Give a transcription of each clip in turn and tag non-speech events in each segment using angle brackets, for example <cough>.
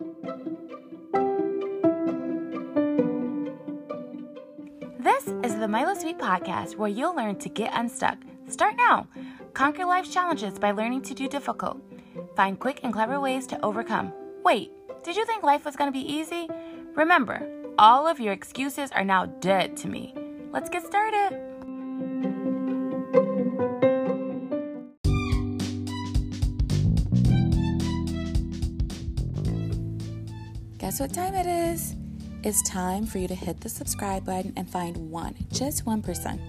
This is the Myla Sweet Podcast where you'll learn to get unstuck. Start now. Conquer life's challenges by learning to do difficult. Find quick and clever ways to overcome. Wait, did you think life was going to be easy? Remember, all of your excuses are now dead to me. Let's get started. What time it is? It's time for you to hit the subscribe button and find one, just one person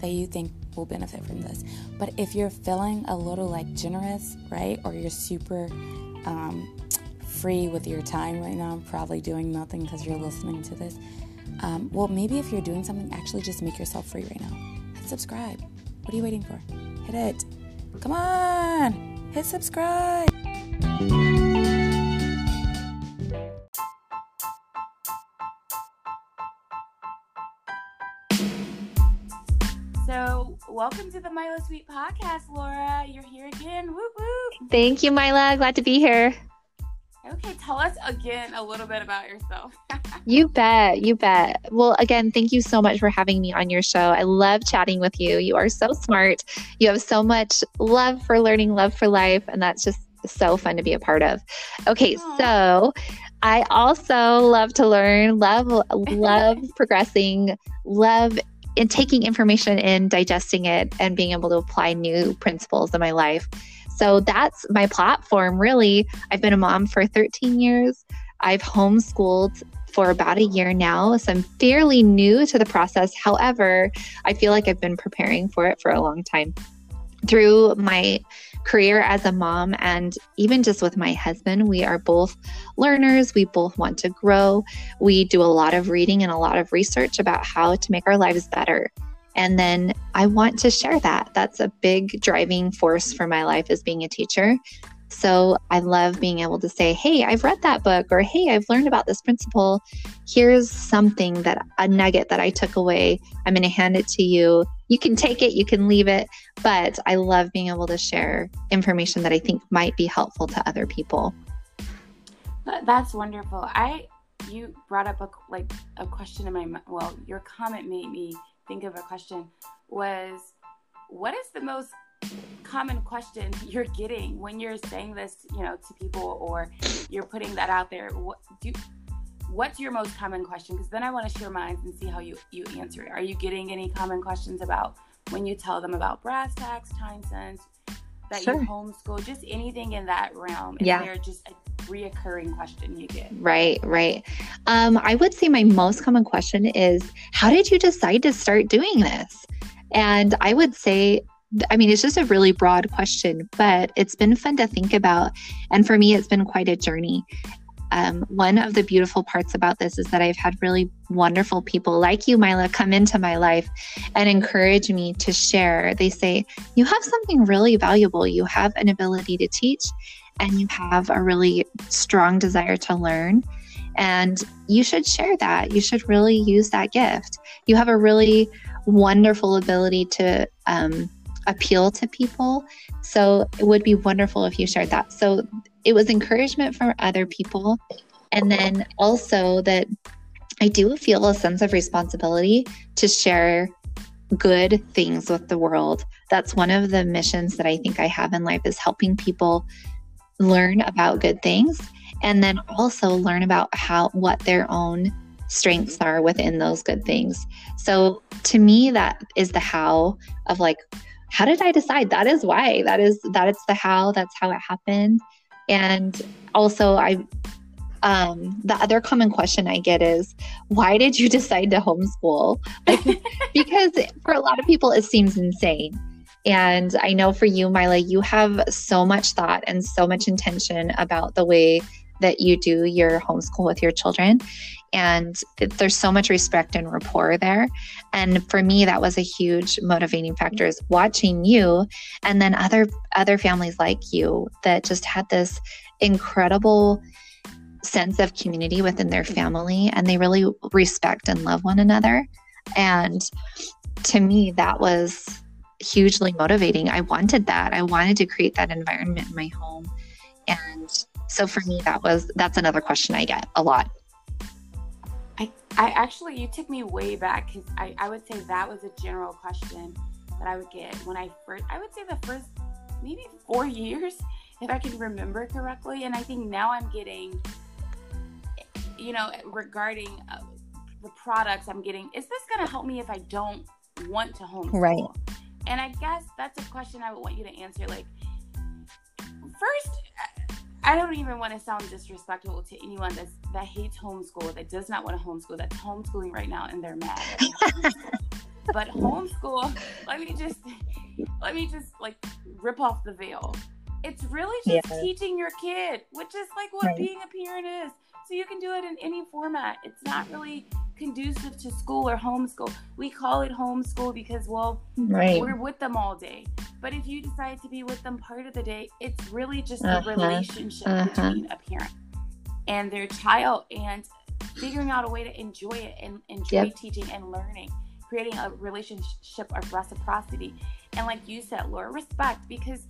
that you think will benefit from this. But if you're feeling a little like generous, right, or you're super um, free with your time right now, probably doing nothing because you're listening to this. Um, well, maybe if you're doing something, actually just make yourself free right now. Hit subscribe. What are you waiting for? Hit it. Come on, hit subscribe. Welcome to the Myla Sweet podcast, Laura. You're here again. Woo woo. Thank you, Myla. Glad to be here. Okay, tell us again a little bit about yourself. <laughs> you bet. You bet. Well, again, thank you so much for having me on your show. I love chatting with you. You are so smart. You have so much love for learning, love for life, and that's just so fun to be a part of. Okay, Aww. so I also love to learn, love love <laughs> progressing, love in taking information in, digesting it, and being able to apply new principles in my life. So that's my platform, really. I've been a mom for 13 years. I've homeschooled for about a year now. So I'm fairly new to the process. However, I feel like I've been preparing for it for a long time. Through my career as a mom and even just with my husband, we are both learners. We both want to grow. We do a lot of reading and a lot of research about how to make our lives better. And then I want to share that. That's a big driving force for my life as being a teacher. So I love being able to say, hey, I've read that book, or hey, I've learned about this principle. Here's something that a nugget that I took away. I'm going to hand it to you. You can take it, you can leave it, but I love being able to share information that I think might be helpful to other people. That's wonderful. I you brought up a like a question in my well, your comment made me think of a question was what is the most common question <laughs> you're getting when you're saying this, you know, to people or you're putting that out there? What do what's your most common question? Because then I want to share mine and see how you you answer it. Are you getting any common questions about when you tell them about brass tacks, time sense, that sure. you homeschool, just anything in that realm? Is yeah. there just a reoccurring question you get? Right, right. Um, I would say my most common question is, how did you decide to start doing this? And I would say I mean, it's just a really broad question, but it's been fun to think about. And for me, it's been quite a journey. Um, one of the beautiful parts about this is that I've had really wonderful people like you, Myla, come into my life and encourage me to share. They say, You have something really valuable. You have an ability to teach, and you have a really strong desire to learn. And you should share that. You should really use that gift. You have a really wonderful ability to um, appeal to people. So it would be wonderful if you shared that. So it was encouragement from other people. And then also that I do feel a sense of responsibility to share good things with the world. That's one of the missions that I think I have in life is helping people learn about good things and then also learn about how what their own strengths are within those good things. So to me that is the how of like how did I decide? That is why. That is that it's the how. That's how it happened. And also, I um, the other common question I get is, why did you <laughs> decide to homeschool? Like, <laughs> because for a lot of people, it seems insane. And I know for you, Myla, you have so much thought and so much intention about the way that you do your homeschool with your children and there's so much respect and rapport there. And for me that was a huge motivating factor is watching you and then other other families like you that just had this incredible sense of community within their family and they really respect and love one another. And to me that was hugely motivating. I wanted that. I wanted to create that environment in my home. And So for me, that was that's another question I get a lot. I, I actually, you took me way back because I, I would say that was a general question that I would get when I first, I would say the first maybe four <laughs> years, if I can remember correctly. And I think now I'm getting, you know, regarding uh, the products I'm getting, is this going to help me if I don't want to homeschool? Right. And I guess that's a question I would want you to answer. Like, first, I don't even want to sound disrespectful to anyone that's, that hates homeschool, that does not want to homeschool, that's homeschooling right now and they're mad. <laughs> but homeschool, let me just let me just like rip off the veil. It's really just yeah. teaching your kid, which is like what right. being a parent is. So you can do it in any format. It's not really conducive to school or homeschool. We call it homeschool because, well, right. we're with them all day. But if you decide to be with them part of the day, it's really just uh-huh. a relationship uh-huh. between a parent and their child and figuring out a way to enjoy it and enjoy yep. teaching and learning, creating a relationship of reciprocity. And like you said, Laura, respect because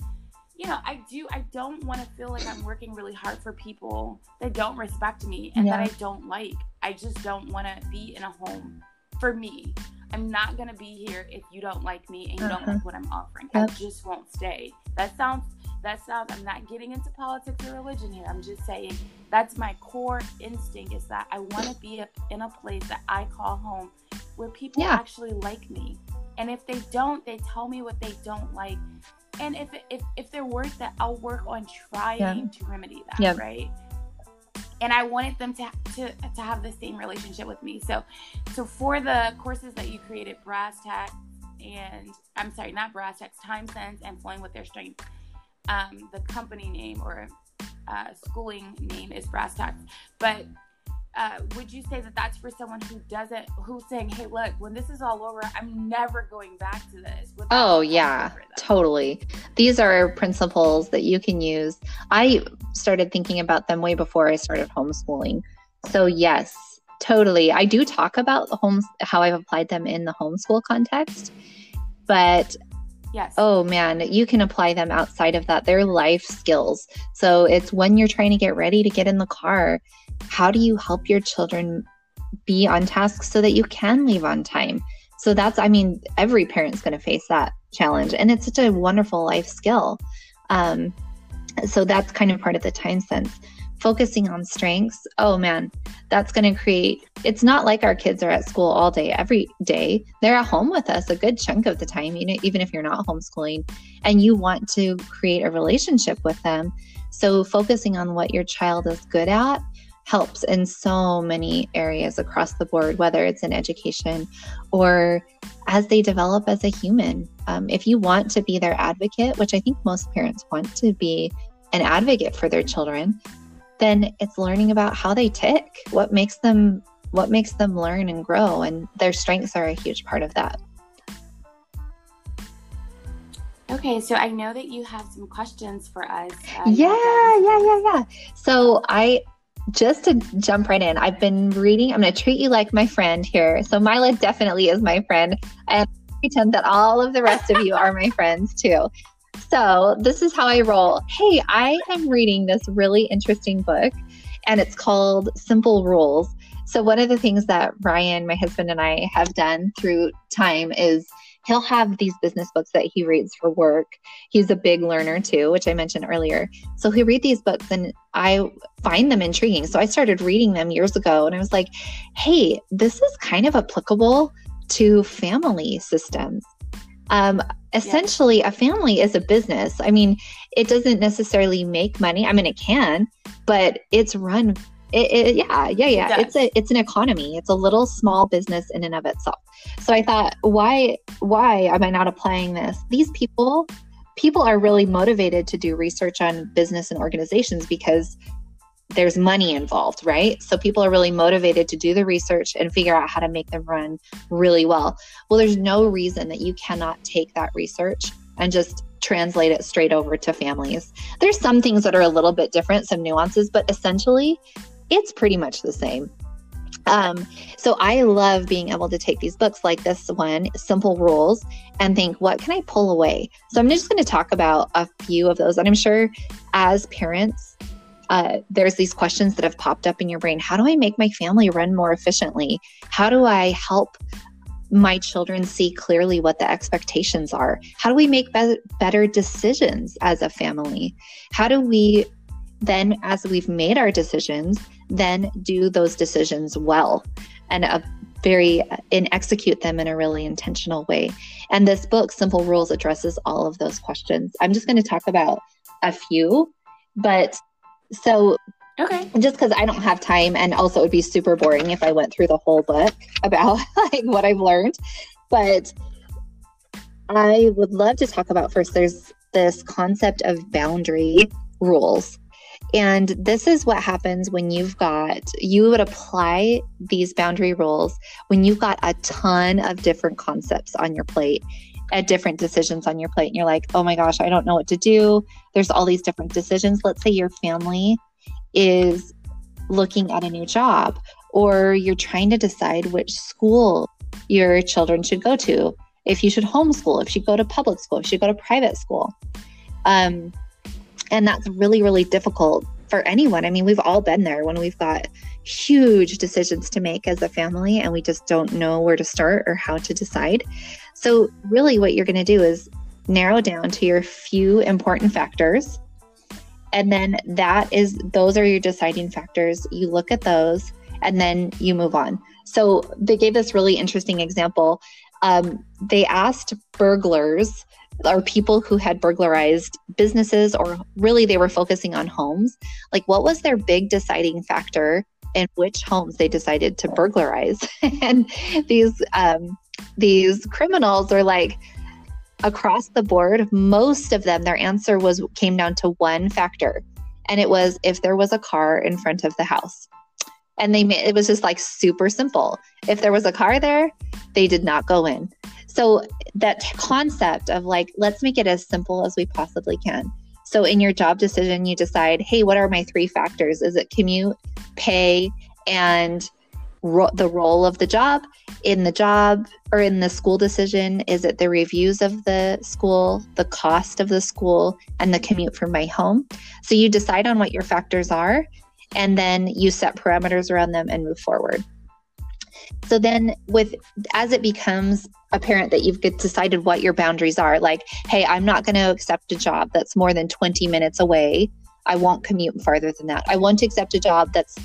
you know, I do I don't want to feel like I'm working really hard for people that don't respect me and yeah. that I don't like. I just don't want to be in a home for me. I'm not going to be here if you don't like me and you uh-huh. don't like what I'm offering. Yep. I just won't stay. That sounds that sounds I'm not getting into politics or religion here. I'm just saying that's my core instinct is that I want to be in a place that I call home where people yeah. actually like me. And if they don't, they tell me what they don't like. And if if if they're worth that, I'll work on trying yeah. to remedy that, yeah. right? And I wanted them to, to to have the same relationship with me. So, so for the courses that you created, Brass Tacks and I'm sorry, not Brass Tacks, Time Sense and Flowing with Their Strength. Um, the company name or uh, schooling name is Brass Tacks, but uh, would you say that that's for someone who doesn't who's saying hey look when this is all over i'm never going back to this oh yeah totally these are principles that you can use i started thinking about them way before i started homeschooling so yes totally i do talk about the homes how i've applied them in the homeschool context but Yes. Oh man, you can apply them outside of that. They're life skills. So it's when you're trying to get ready to get in the car how do you help your children be on task so that you can leave on time? So that's, I mean, every parent's going to face that challenge. And it's such a wonderful life skill. Um, so that's kind of part of the time sense. Focusing on strengths, oh man, that's going to create. It's not like our kids are at school all day, every day. They're at home with us a good chunk of the time, you know, even if you're not homeschooling, and you want to create a relationship with them. So focusing on what your child is good at helps in so many areas across the board, whether it's in education or as they develop as a human. Um, if you want to be their advocate, which I think most parents want to be an advocate for their children, then it's learning about how they tick, what makes them what makes them learn and grow and their strengths are a huge part of that. Okay, so I know that you have some questions for us. Uh, yeah, yeah, yeah, yeah. So I just to jump right in, I've been reading. I'm going to treat you like my friend here. So Myla definitely is my friend, and pretend that all of the rest of you are my friends too. So this is how I roll. Hey, I am reading this really interesting book, and it's called Simple Rules. So one of the things that Ryan, my husband, and I have done through time is he'll have these business books that he reads for work. He's a big learner too, which I mentioned earlier. So he read these books and I find them intriguing. So I started reading them years ago and I was like, hey, this is kind of applicable to family systems. Um, essentially, yeah. a family is a business. I mean, it doesn't necessarily make money. I mean, it can, but it's run it, it, yeah, yeah, yeah. It it's a it's an economy. It's a little small business in and of itself. So I thought, why why am I not applying this? These people people are really motivated to do research on business and organizations because there's money involved, right? So people are really motivated to do the research and figure out how to make them run really well. Well, there's no reason that you cannot take that research and just translate it straight over to families. There's some things that are a little bit different, some nuances, but essentially it's pretty much the same. Um, so I love being able to take these books like this one, Simple Rules, and think, what can I pull away? So I'm just going to talk about a few of those. And I'm sure as parents, uh, there's these questions that have popped up in your brain. How do I make my family run more efficiently? How do I help my children see clearly what the expectations are? How do we make be- better decisions as a family? How do we then, as we've made our decisions, then do those decisions well and a very uh, and execute them in a really intentional way? And this book, Simple Rules, addresses all of those questions. I'm just going to talk about a few, but so, okay. Just because I don't have time, and also it would be super boring if I went through the whole book about <laughs> like what I've learned. But I would love to talk about first. There's this concept of boundary rules. And this is what happens when you've got, you would apply these boundary rules when you've got a ton of different concepts on your plate at different decisions on your plate and you're like, oh my gosh, I don't know what to do. There's all these different decisions. Let's say your family is looking at a new job or you're trying to decide which school your children should go to, if you should homeschool, if you go to public school, if you go to private school. Um, and that's really, really difficult for anyone. I mean, we've all been there when we've got huge decisions to make as a family and we just don't know where to start or how to decide. So, really, what you're going to do is narrow down to your few important factors. And then that is, those are your deciding factors. You look at those and then you move on. So, they gave this really interesting example. Um, they asked burglars or people who had burglarized businesses, or really they were focusing on homes, like what was their big deciding factor in which homes they decided to burglarize? <laughs> and these um, these criminals are like across the board most of them their answer was came down to one factor and it was if there was a car in front of the house and they made it was just like super simple. If there was a car there they did not go in. So that concept of like let's make it as simple as we possibly can. So in your job decision you decide hey what are my three factors? Is it commute pay and ro- the role of the job? In the job or in the school decision is it the reviews of the school the cost of the school and the commute from my home? So you decide on what your factors are and then you set parameters around them and move forward so then with as it becomes apparent that you've decided what your boundaries are like hey i'm not going to accept a job that's more than 20 minutes away i won't commute farther than that i won't accept a job that's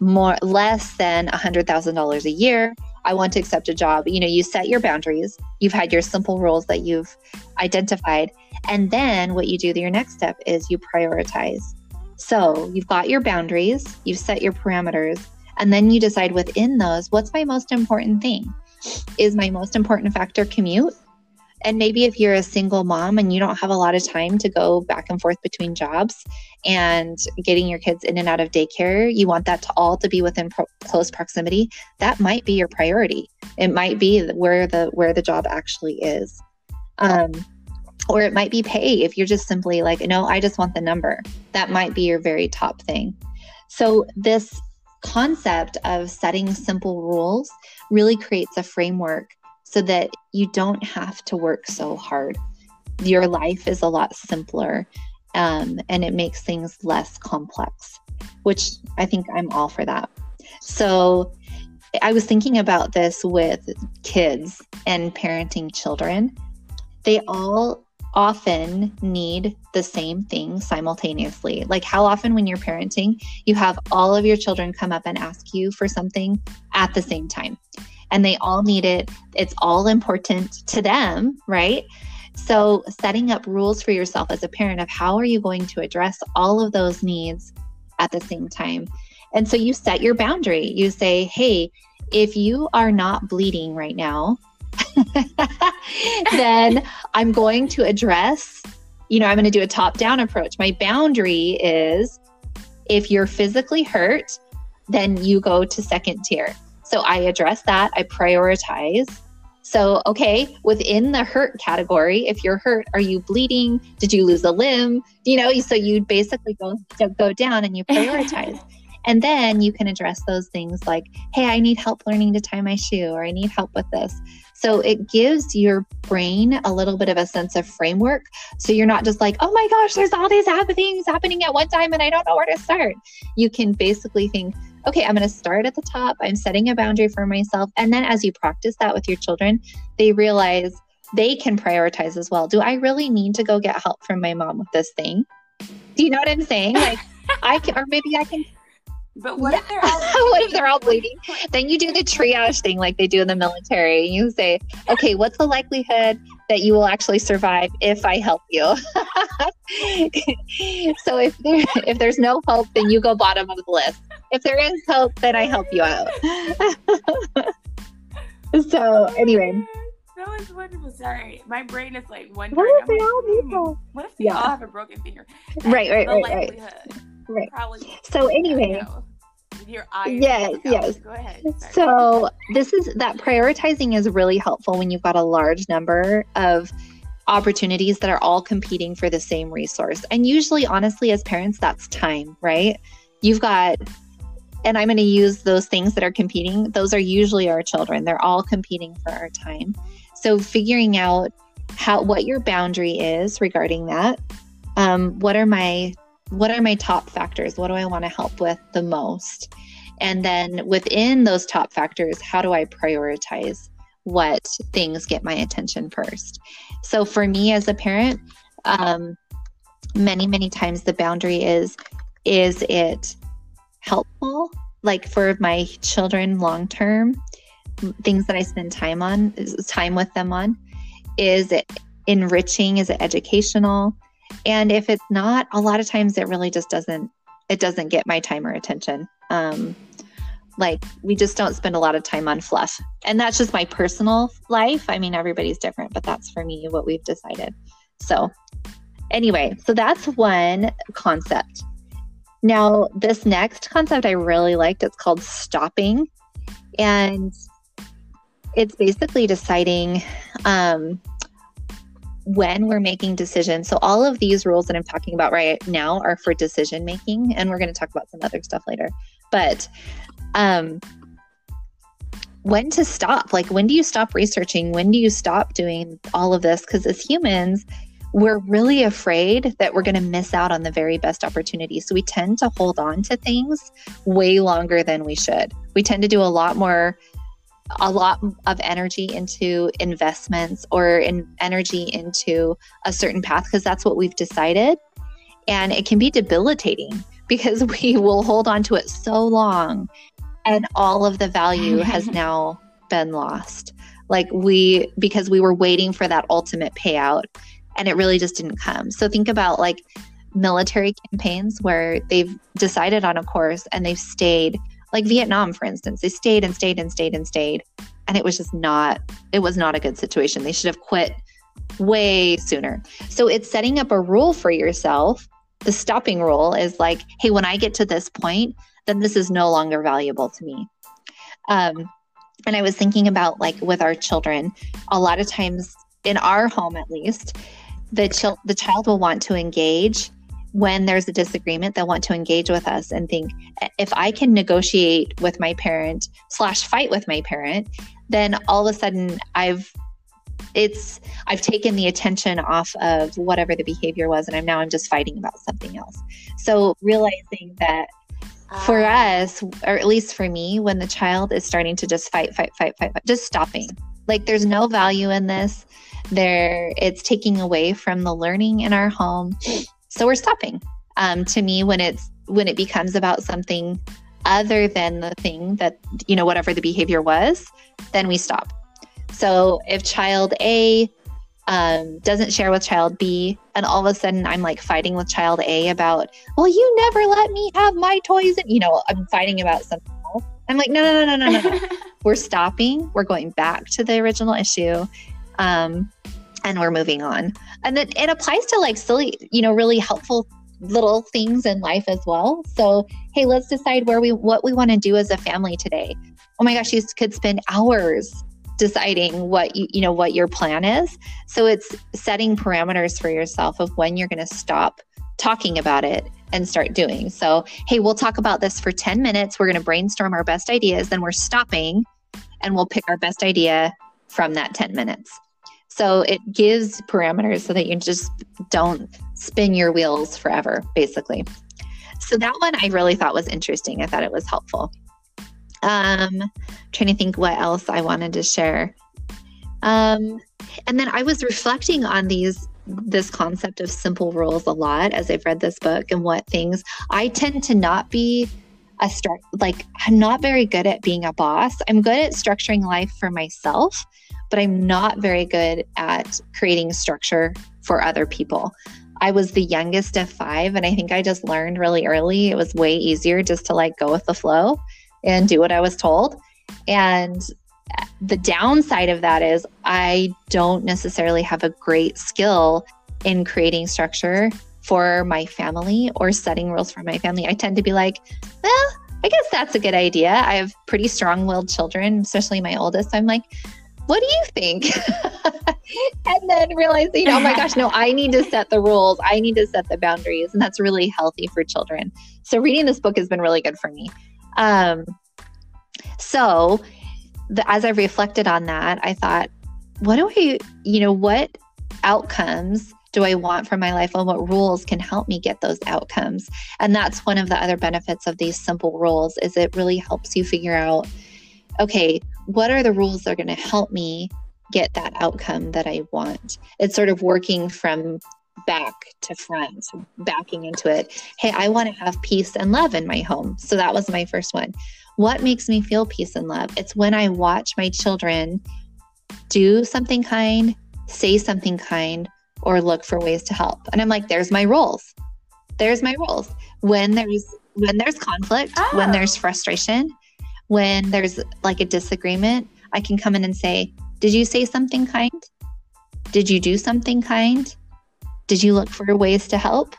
more less than $100,000 a year. I want to accept a job. You know, you set your boundaries. You've had your simple rules that you've identified. And then what you do, your next step is you prioritize. So you've got your boundaries, you've set your parameters, and then you decide within those what's my most important thing? Is my most important factor commute? And maybe if you're a single mom and you don't have a lot of time to go back and forth between jobs and getting your kids in and out of daycare, you want that to all to be within pro- close proximity. That might be your priority. It might be where the where the job actually is. Um, or it might be pay if you're just simply like, no, I just want the number. That might be your very top thing. So this concept of setting simple rules really creates a framework so that you don't have to work so hard. Your life is a lot simpler um, and it makes things less complex, which I think I'm all for that. So I was thinking about this with kids and parenting children. They all often need the same thing simultaneously. Like, how often, when you're parenting, you have all of your children come up and ask you for something at the same time and they all need it. It's all important to them, right? So, setting up rules for yourself as a parent of how are you going to address all of those needs at the same time. And so, you set your boundary. You say, hey, if you are not bleeding right now, <laughs> then I'm going to address, you know, I'm going to do a top down approach. My boundary is if you're physically hurt, then you go to second tier. So I address that, I prioritize. So, okay, within the hurt category, if you're hurt, are you bleeding? Did you lose a limb? You know, so you basically go go down and you <laughs> prioritize. And then you can address those things like, hey, I need help learning to tie my shoe, or I need help with this. So it gives your brain a little bit of a sense of framework. So you're not just like, oh my gosh, there's all these things happening at one time and I don't know where to start. You can basically think, okay, I'm going to start at the top. I'm setting a boundary for myself. And then as you practice that with your children, they realize they can prioritize as well. Do I really need to go get help from my mom with this thing? Do you know what I'm saying? Like, <laughs> I can, or maybe I can but what yeah. if they're all <laughs> what if they're all bleeding? Then you do the triage thing like they do in the military. You say, okay, what's the likelihood that you will actually survive if I help you? <laughs> so if there if there's no hope, then you go bottom of the list. If there is hope, then I help you out. <laughs> so oh anyway. That was wonderful. Sorry, my brain is like wondering. What if they all hmm, people? What if they yeah. all have a broken finger? Right, right, right, right right. Probably. So anyway. Your eyes. Yes, yes. Go ahead. Sorry. So this is that prioritizing is really helpful when you've got a large number of opportunities that are all competing for the same resource. And usually, honestly, as parents, that's time, right? You've got, and I'm going to use those things that are competing. Those are usually our children. They're all competing for our time. So figuring out how what your boundary is regarding that. Um, what are my what are my top factors? What do I want to help with the most? And then within those top factors, how do I prioritize what things get my attention first? So for me as a parent, um, many, many times the boundary is is it helpful? Like for my children long term, things that I spend time on, time with them on, is it enriching? Is it educational? And if it's not, a lot of times it really just doesn't it doesn't get my time or attention. Um, like we just don't spend a lot of time on fluff. And that's just my personal life. I mean, everybody's different, but that's for me what we've decided. So, anyway, so that's one concept. Now, this next concept I really liked. It's called stopping. And it's basically deciding um, when we're making decisions. So, all of these rules that I'm talking about right now are for decision making, and we're going to talk about some other stuff later. But, um, when to stop? Like, when do you stop researching? When do you stop doing all of this? Because as humans, we're really afraid that we're going to miss out on the very best opportunities. So we tend to hold on to things way longer than we should. We tend to do a lot more a lot of energy into investments or in energy into a certain path because that's what we've decided. And it can be debilitating <laughs> because we will hold on to it so long and all of the value has <laughs> now been lost. Like we, because we were waiting for that ultimate payout and it really just didn't come. So think about like military campaigns where they've decided on a course and they've stayed like Vietnam, for instance, they stayed and stayed and stayed and stayed. And it was just not, it was not a good situation. They should have quit way sooner. So it's setting up a rule for yourself. The stopping rule is like, hey, when I get to this point, then this is no longer valuable to me. Um, and I was thinking about like with our children, a lot of times in our home at least, the, ch- the child will want to engage when there's a disagreement they'll want to engage with us and think if i can negotiate with my parent slash fight with my parent then all of a sudden i've it's i've taken the attention off of whatever the behavior was and i'm now i'm just fighting about something else. So realizing that for ah. us or at least for me when the child is starting to just fight fight fight fight, fight just stopping. Like there's no value in this. There it's taking away from the learning in our home so we're stopping. Um, to me, when it's when it becomes about something other than the thing that you know whatever the behavior was, then we stop. So if child A um, doesn't share with child B, and all of a sudden I'm like fighting with child A about, well, you never let me have my toys, and you know I'm fighting about something else. I'm like, no, no, no, no, no, no. <laughs> we're stopping. We're going back to the original issue. Um, and we're moving on. And then it applies to like silly, you know, really helpful little things in life as well. So, hey, let's decide where we what we want to do as a family today. Oh my gosh, you could spend hours deciding what you, you know what your plan is. So it's setting parameters for yourself of when you're going to stop talking about it and start doing. So, hey, we'll talk about this for 10 minutes. We're going to brainstorm our best ideas, then we're stopping and we'll pick our best idea from that 10 minutes. So it gives parameters so that you just don't spin your wheels forever, basically. So that one I really thought was interesting. I thought it was helpful. Um, trying to think what else I wanted to share. Um, and then I was reflecting on these this concept of simple rules a lot as I've read this book and what things I tend to not be a start like I'm not very good at being a boss. I'm good at structuring life for myself, but I'm not very good at creating structure for other people. I was the youngest of five, and I think I just learned really early. It was way easier just to like go with the flow and do what I was told. And the downside of that is I don't necessarily have a great skill in creating structure for my family or setting rules for my family. I tend to be like, well, I guess that's a good idea. I have pretty strong willed children, especially my oldest. I'm like, what do you think? <laughs> and then realizing, oh my gosh, no, I need to set the rules. I need to set the boundaries. And that's really healthy for children. So reading this book has been really good for me. Um, so the, as I reflected on that, I thought, what do I, you know, what outcomes do I want for my life and what rules can help me get those outcomes? And that's one of the other benefits of these simple rules is it really helps you figure out, okay, what are the rules that are going to help me get that outcome that I want? It's sort of working from back to front, backing into it. Hey, I want to have peace and love in my home. So that was my first one. What makes me feel peace and love? It's when I watch my children do something kind, say something kind, or look for ways to help. And I'm like, there's my rules. There's my rules. When there's when there's conflict, oh. when there's frustration, when there's like a disagreement, I can come in and say, Did you say something kind? Did you do something kind? Did you look for ways to help?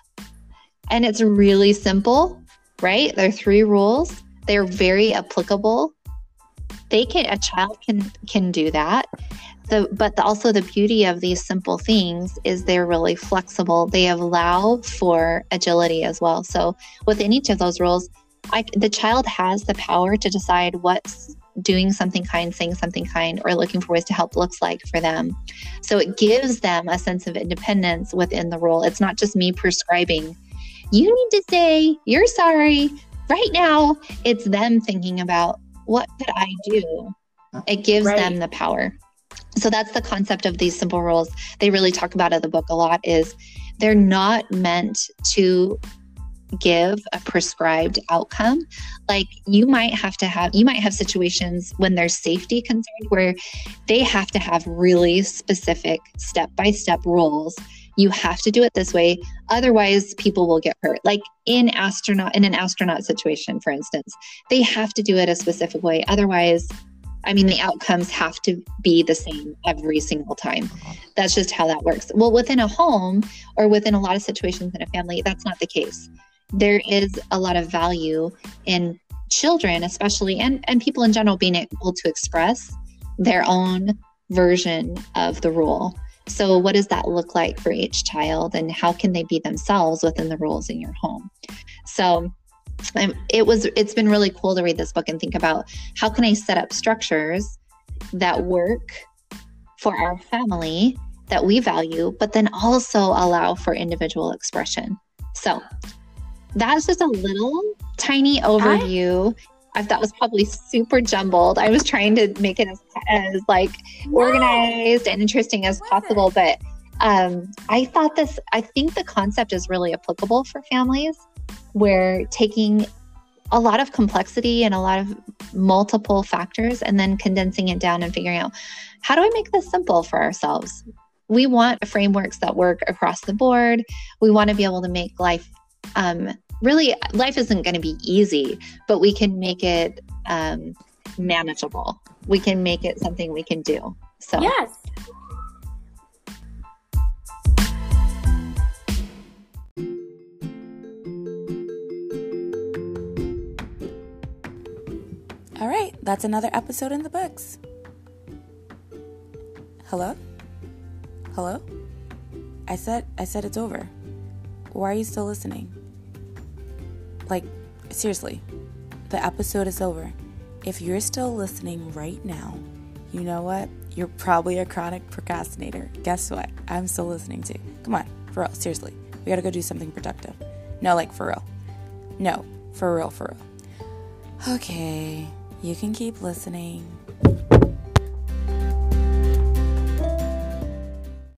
And it's really simple, right? There are three rules. They're very applicable. They can a child can can do that. The, but the, also the beauty of these simple things is they're really flexible. They allow for agility as well. So within each of those rules, I, the child has the power to decide what's doing something kind, saying something kind, or looking for ways to help looks like for them. So it gives them a sense of independence within the role. It's not just me prescribing. You need to say, you're sorry right now. It's them thinking about what could I do? It gives right. them the power. So that's the concept of these simple rules. They really talk about in the book a lot is they're not meant to give a prescribed outcome like you might have to have you might have situations when there's safety concerned where they have to have really specific step by step rules. You have to do it this way otherwise people will get hurt. Like in astronaut in an astronaut situation for instance they have to do it a specific way. Otherwise I mean, the outcomes have to be the same every single time. Uh-huh. That's just how that works. Well, within a home or within a lot of situations in a family, that's not the case there is a lot of value in children, especially, and, and people in general being able to express their own version of the rule. So, what does that look like for each child, and how can they be themselves within the rules in your home? So, um, it was it's been really cool to read this book and think about how can I set up structures that work for our family that we value, but then also allow for individual expression. So, that's just a little tiny overview. I, I thought was probably super jumbled. I was trying to make it as, as like no. organized and interesting as possible, but um, I thought this. I think the concept is really applicable for families where taking a lot of complexity and a lot of multiple factors and then condensing it down and figuring out how do I make this simple for ourselves? We want frameworks that work across the board. We want to be able to make life um, really life isn't going to be easy, but we can make it um, manageable. We can make it something we can do. So yes. All right, that's another episode in the books. Hello? Hello? I said I said it's over. Why are you still listening? Like, seriously, the episode is over. If you're still listening right now, you know what? You're probably a chronic procrastinator. Guess what? I'm still listening to. Come on, for real, seriously. We gotta go do something productive. No, like for real. No, for real, for real. Okay, you can keep listening.